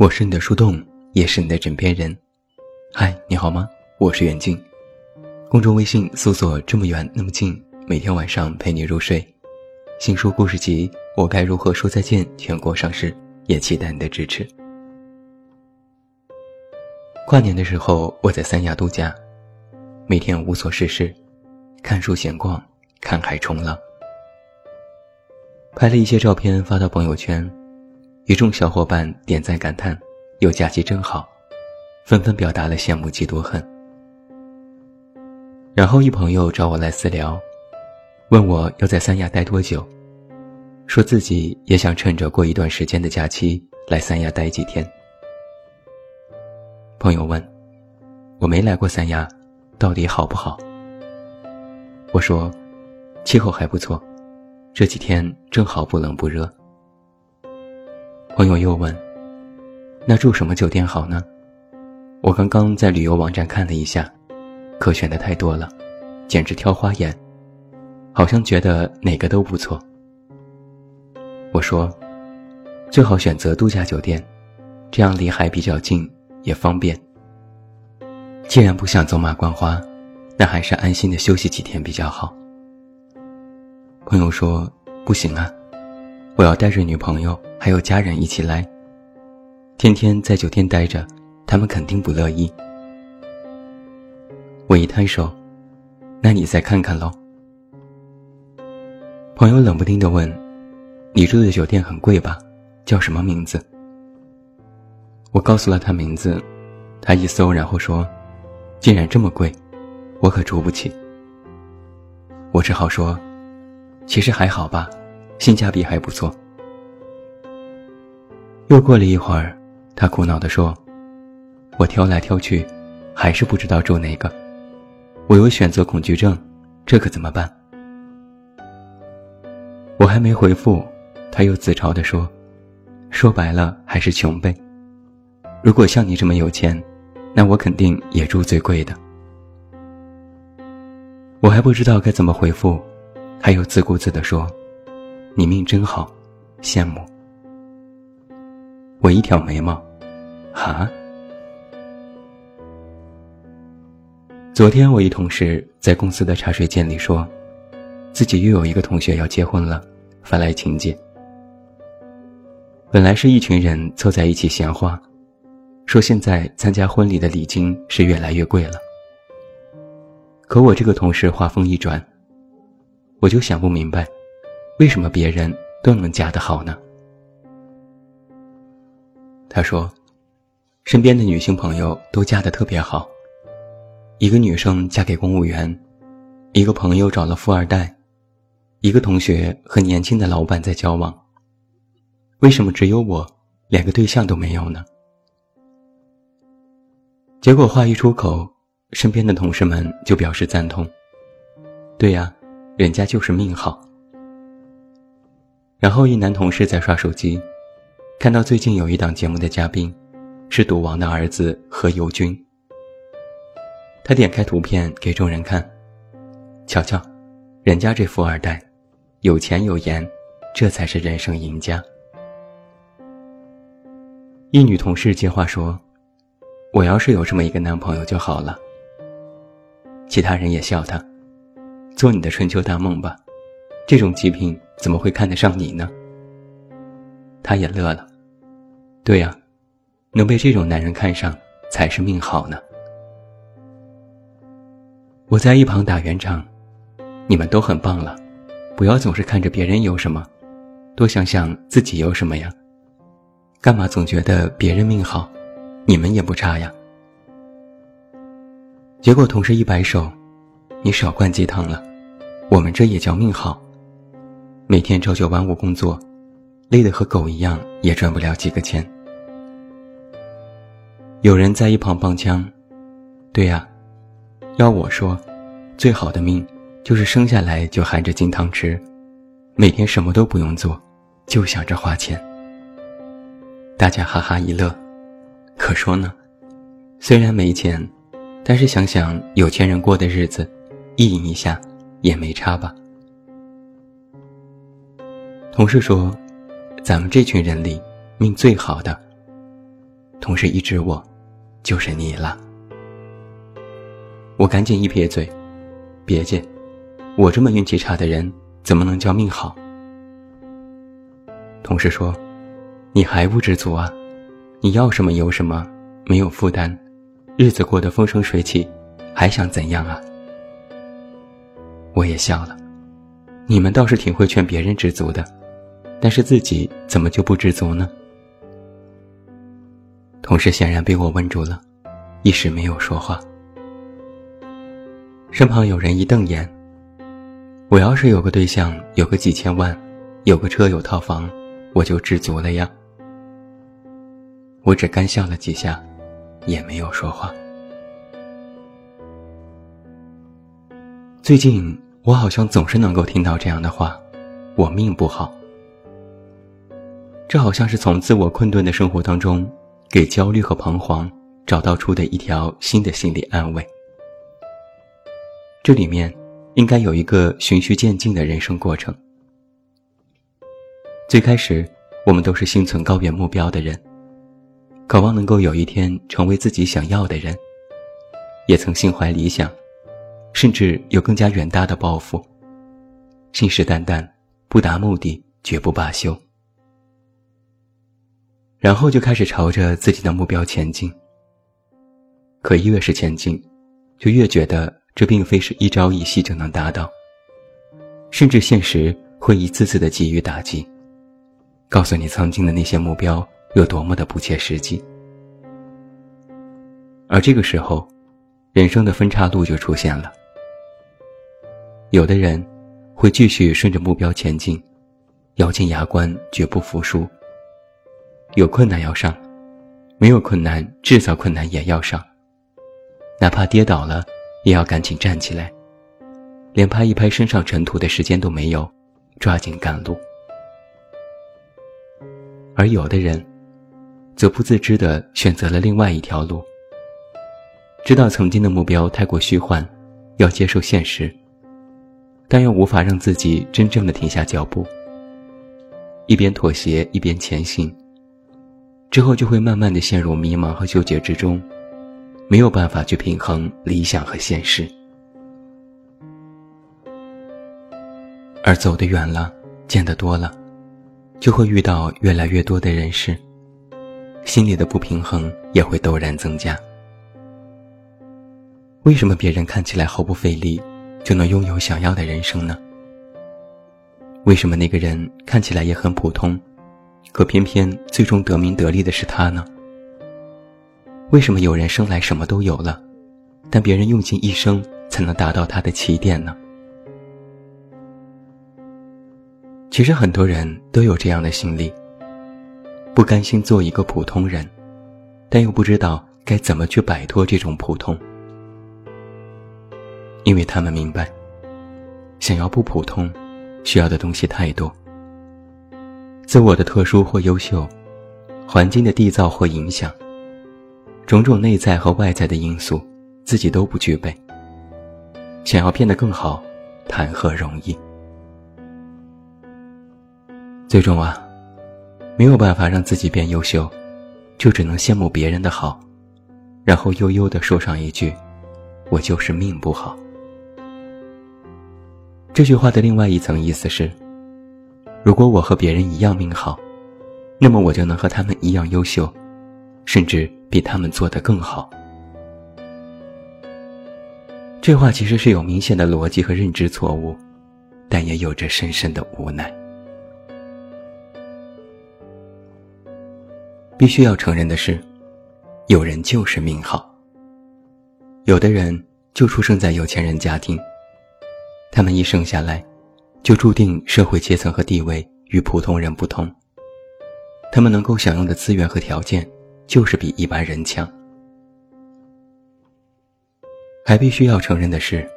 我是你的树洞，也是你的枕边人。嗨，你好吗？我是袁静。公众微信搜索“这么远那么近”，每天晚上陪你入睡。新书故事集《我该如何说再见》全国上市，也期待你的支持。跨年的时候，我在三亚度假，每天无所事事，看书闲逛，看海冲浪，拍了一些照片发到朋友圈。一众小伙伴点赞感叹：“有假期真好”，纷纷表达了羡慕、嫉妒、恨。然后一朋友找我来私聊，问我要在三亚待多久，说自己也想趁着过一段时间的假期来三亚待几天。朋友问：“我没来过三亚，到底好不好？”我说：“气候还不错，这几天正好不冷不热。”朋友又问：“那住什么酒店好呢？”我刚刚在旅游网站看了一下，可选的太多了，简直挑花眼，好像觉得哪个都不错。我说：“最好选择度假酒店，这样离海比较近，也方便。既然不想走马观花，那还是安心的休息几天比较好。”朋友说：“不行啊。”我要带着女朋友还有家人一起来，天天在酒店待着，他们肯定不乐意。我一摊手，那你再看看喽。朋友冷不丁的问：“你住的酒店很贵吧？叫什么名字？”我告诉了他名字，他一搜，然后说：“竟然这么贵，我可住不起。”我只好说：“其实还好吧。”性价比还不错。又过了一会儿，他苦恼地说：“我挑来挑去，还是不知道住哪个。我有选择恐惧症，这可怎么办？”我还没回复，他又自嘲地说：“说白了还是穷呗。如果像你这么有钱，那我肯定也住最贵的。”我还不知道该怎么回复，他又自顾自地说。你命真好，羡慕。我一挑眉毛，哈。昨天我一同事在公司的茶水间里说，自己又有一个同学要结婚了，发来请柬。本来是一群人凑在一起闲话，说现在参加婚礼的礼金是越来越贵了。可我这个同事话锋一转，我就想不明白。为什么别人都能嫁得好呢？他说，身边的女性朋友都嫁得特别好。一个女生嫁给公务员，一个朋友找了富二代，一个同学和年轻的老板在交往。为什么只有我连个对象都没有呢？结果话一出口，身边的同事们就表示赞同。对呀，人家就是命好。然后一男同事在刷手机，看到最近有一档节目的嘉宾，是赌王的儿子何猷君。他点开图片给众人看，瞧瞧，人家这富二代，有钱有颜，这才是人生赢家。一女同事接话说：“我要是有这么一个男朋友就好了。”其他人也笑他：“做你的春秋大梦吧。”这种极品怎么会看得上你呢？他也乐了。对呀，能被这种男人看上才是命好呢。我在一旁打圆场，你们都很棒了，不要总是看着别人有什么，多想想自己有什么呀。干嘛总觉得别人命好，你们也不差呀？结果同事一摆手，你少灌鸡汤了，我们这也叫命好。每天朝九晚五工作，累得和狗一样，也赚不了几个钱。有人在一旁帮腔：“对呀，要我说，最好的命就是生下来就含着金汤匙，每天什么都不用做，就想着花钱。”大家哈哈一乐。可说呢，虽然没钱，但是想想有钱人过的日子，意淫一下也没差吧。同事说：“咱们这群人里，命最好的，同事一指我，就是你了。我赶紧一撇嘴，别介，我这么运气差的人，怎么能叫命好？同事说：“你还不知足啊？你要什么有什么，没有负担，日子过得风生水起，还想怎样啊？”我也笑了，你们倒是挺会劝别人知足的，但是自己怎么就不知足呢？同事显然被我问住了，一时没有说话。身旁有人一瞪眼：“我要是有个对象，有个几千万，有个车有套房。”我就知足了呀。我只干笑了几下，也没有说话。最近我好像总是能够听到这样的话：“我命不好。”这好像是从自我困顿的生活当中，给焦虑和彷徨找到出的一条新的心理安慰。这里面应该有一个循序渐进的人生过程。最开始，我们都是心存高远目标的人，渴望能够有一天成为自己想要的人，也曾心怀理想，甚至有更加远大的抱负。信誓旦旦，不达目的绝不罢休。然后就开始朝着自己的目标前进。可越是前进，就越觉得这并非是一朝一夕就能达到，甚至现实会一次次的给予打击。告诉你曾经的那些目标有多么的不切实际，而这个时候，人生的分岔路就出现了。有的人会继续顺着目标前进，咬紧牙关，绝不服输。有困难要上，没有困难制造困难也要上，哪怕跌倒了，也要赶紧站起来，连拍一拍身上尘土的时间都没有，抓紧赶路。而有的人，则不自知地选择了另外一条路。知道曾经的目标太过虚幻，要接受现实，但又无法让自己真正的停下脚步。一边妥协一边前行，之后就会慢慢的陷入迷茫和纠结之中，没有办法去平衡理想和现实。而走得远了，见得多了。就会遇到越来越多的人事，心里的不平衡也会陡然增加。为什么别人看起来毫不费力就能拥有想要的人生呢？为什么那个人看起来也很普通，可偏偏最终得名得利的是他呢？为什么有人生来什么都有了，但别人用尽一生才能达到他的起点呢？其实很多人都有这样的心理，不甘心做一个普通人，但又不知道该怎么去摆脱这种普通，因为他们明白，想要不普通，需要的东西太多。自我的特殊或优秀，环境的缔造或影响，种种内在和外在的因素，自己都不具备。想要变得更好，谈何容易？最终啊，没有办法让自己变优秀，就只能羡慕别人的好，然后悠悠地说上一句：“我就是命不好。”这句话的另外一层意思是：如果我和别人一样命好，那么我就能和他们一样优秀，甚至比他们做得更好。这话其实是有明显的逻辑和认知错误，但也有着深深的无奈。必须要承认的是，有人就是命好。有的人就出生在有钱人家庭，他们一生下来，就注定社会阶层和地位与普通人不同。他们能够享用的资源和条件，就是比一般人强。还必须要承认的是，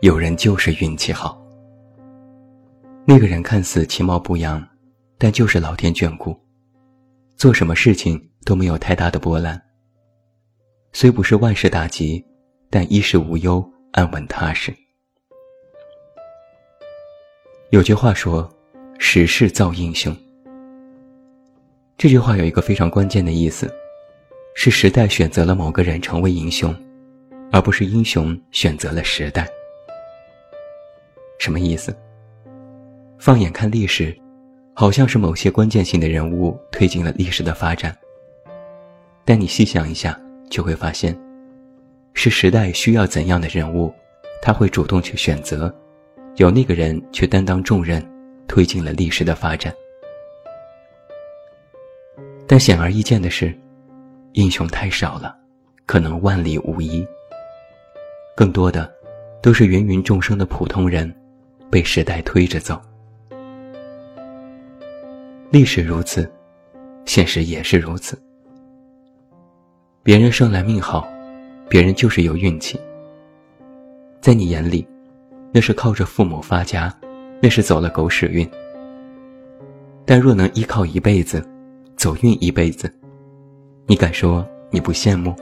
有人就是运气好。那个人看似其貌不扬，但就是老天眷顾。做什么事情都没有太大的波澜。虽不是万事大吉，但衣食无忧，安稳踏实。有句话说：“时势造英雄。”这句话有一个非常关键的意思，是时代选择了某个人成为英雄，而不是英雄选择了时代。什么意思？放眼看历史，好像是某些关键性的人物推进了历史的发展。但你细想一下，就会发现，是时代需要怎样的人物，他会主动去选择，有那个人去担当重任，推进了历史的发展。但显而易见的是，英雄太少了，可能万里无一。更多的，都是芸芸众生的普通人，被时代推着走。历史如此，现实也是如此。别人生来命好，别人就是有运气。在你眼里，那是靠着父母发家，那是走了狗屎运。但若能依靠一辈子，走运一辈子，你敢说你不羡慕？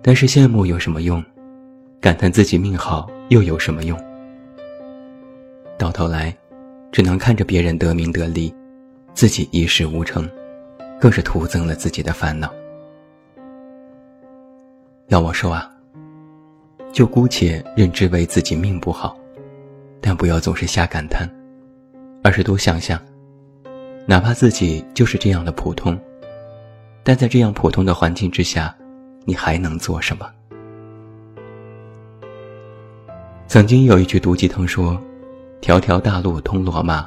但是羡慕有什么用？感叹自己命好又有什么用？到头来。只能看着别人得名得利，自己一事无成，更是徒增了自己的烦恼。要我说啊，就姑且认知为自己命不好，但不要总是瞎感叹，而是多想想，哪怕自己就是这样的普通，但在这样普通的环境之下，你还能做什么？曾经有一句毒鸡汤说。条条大路通罗马，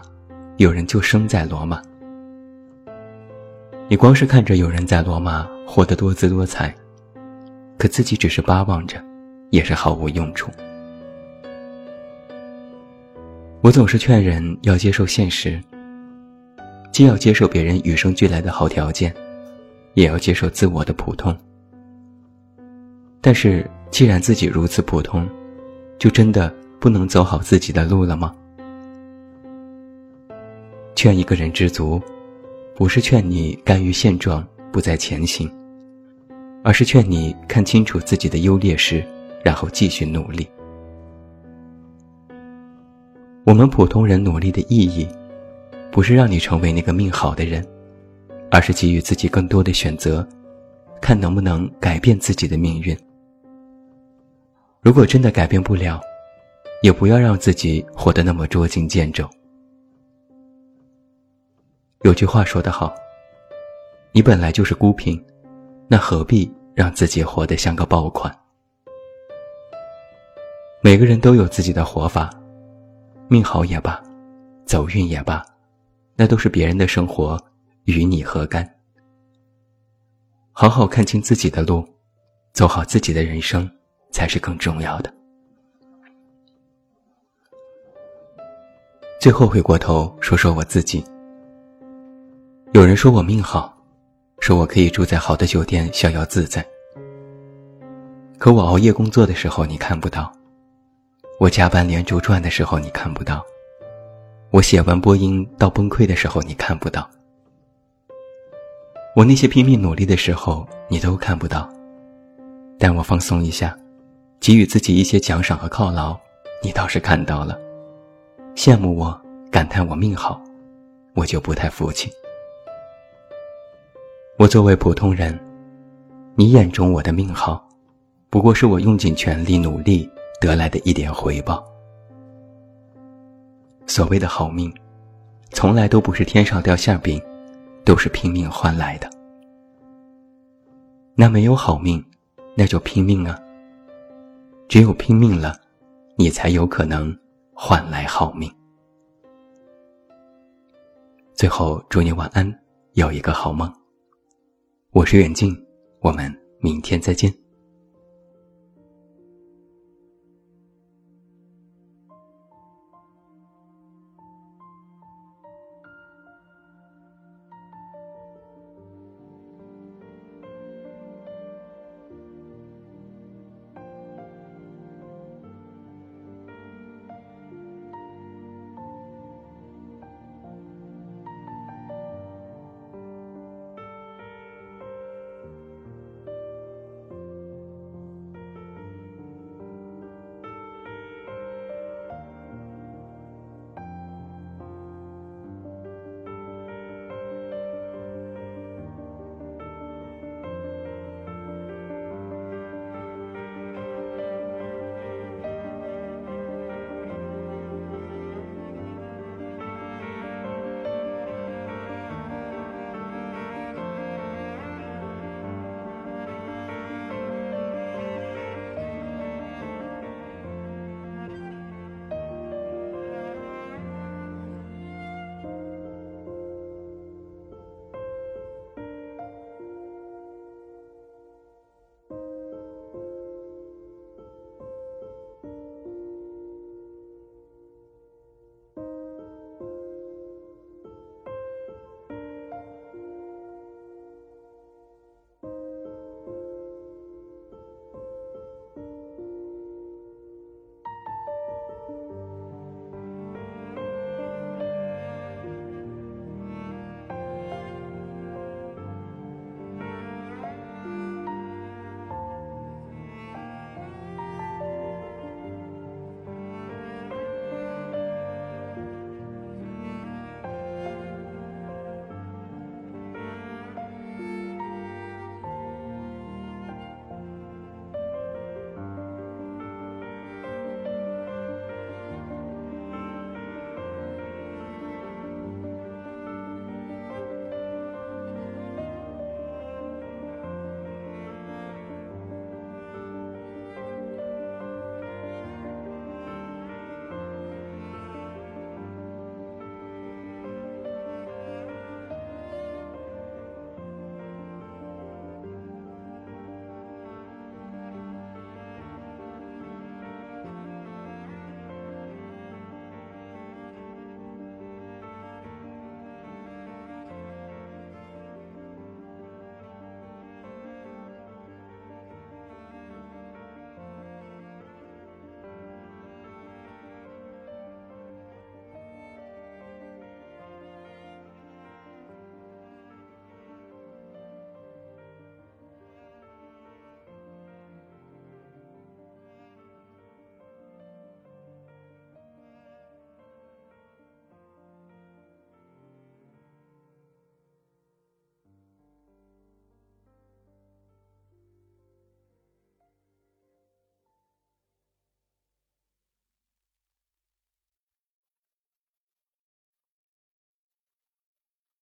有人就生在罗马。你光是看着有人在罗马活得多姿多彩，可自己只是巴望着，也是毫无用处。我总是劝人要接受现实，既要接受别人与生俱来的好条件，也要接受自我的普通。但是，既然自己如此普通，就真的不能走好自己的路了吗？劝一个人知足，不是劝你甘于现状不再前行，而是劝你看清楚自己的优劣势，然后继续努力。我们普通人努力的意义，不是让你成为那个命好的人，而是给予自己更多的选择，看能不能改变自己的命运。如果真的改变不了，也不要让自己活得那么捉襟见肘。有句话说得好：“你本来就是孤品，那何必让自己活得像个爆款？”每个人都有自己的活法，命好也罢，走运也罢，那都是别人的生活，与你何干？好好看清自己的路，走好自己的人生，才是更重要的。最后回过头说说我自己。有人说我命好，说我可以住在好的酒店逍遥自在。可我熬夜工作的时候你看不到，我加班连轴转的时候你看不到，我写完播音到崩溃的时候你看不到，我那些拼命努力的时候你都看不到。但我放松一下，给予自己一些奖赏和犒劳，你倒是看到了，羡慕我，感叹我命好，我就不太服气。我作为普通人，你眼中我的命好，不过是我用尽全力努力得来的一点回报。所谓的好命，从来都不是天上掉馅饼，都是拼命换来的。那没有好命，那就拼命啊！只有拼命了，你才有可能换来好命。最后，祝你晚安，有一个好梦。我是远近，我们明天再见。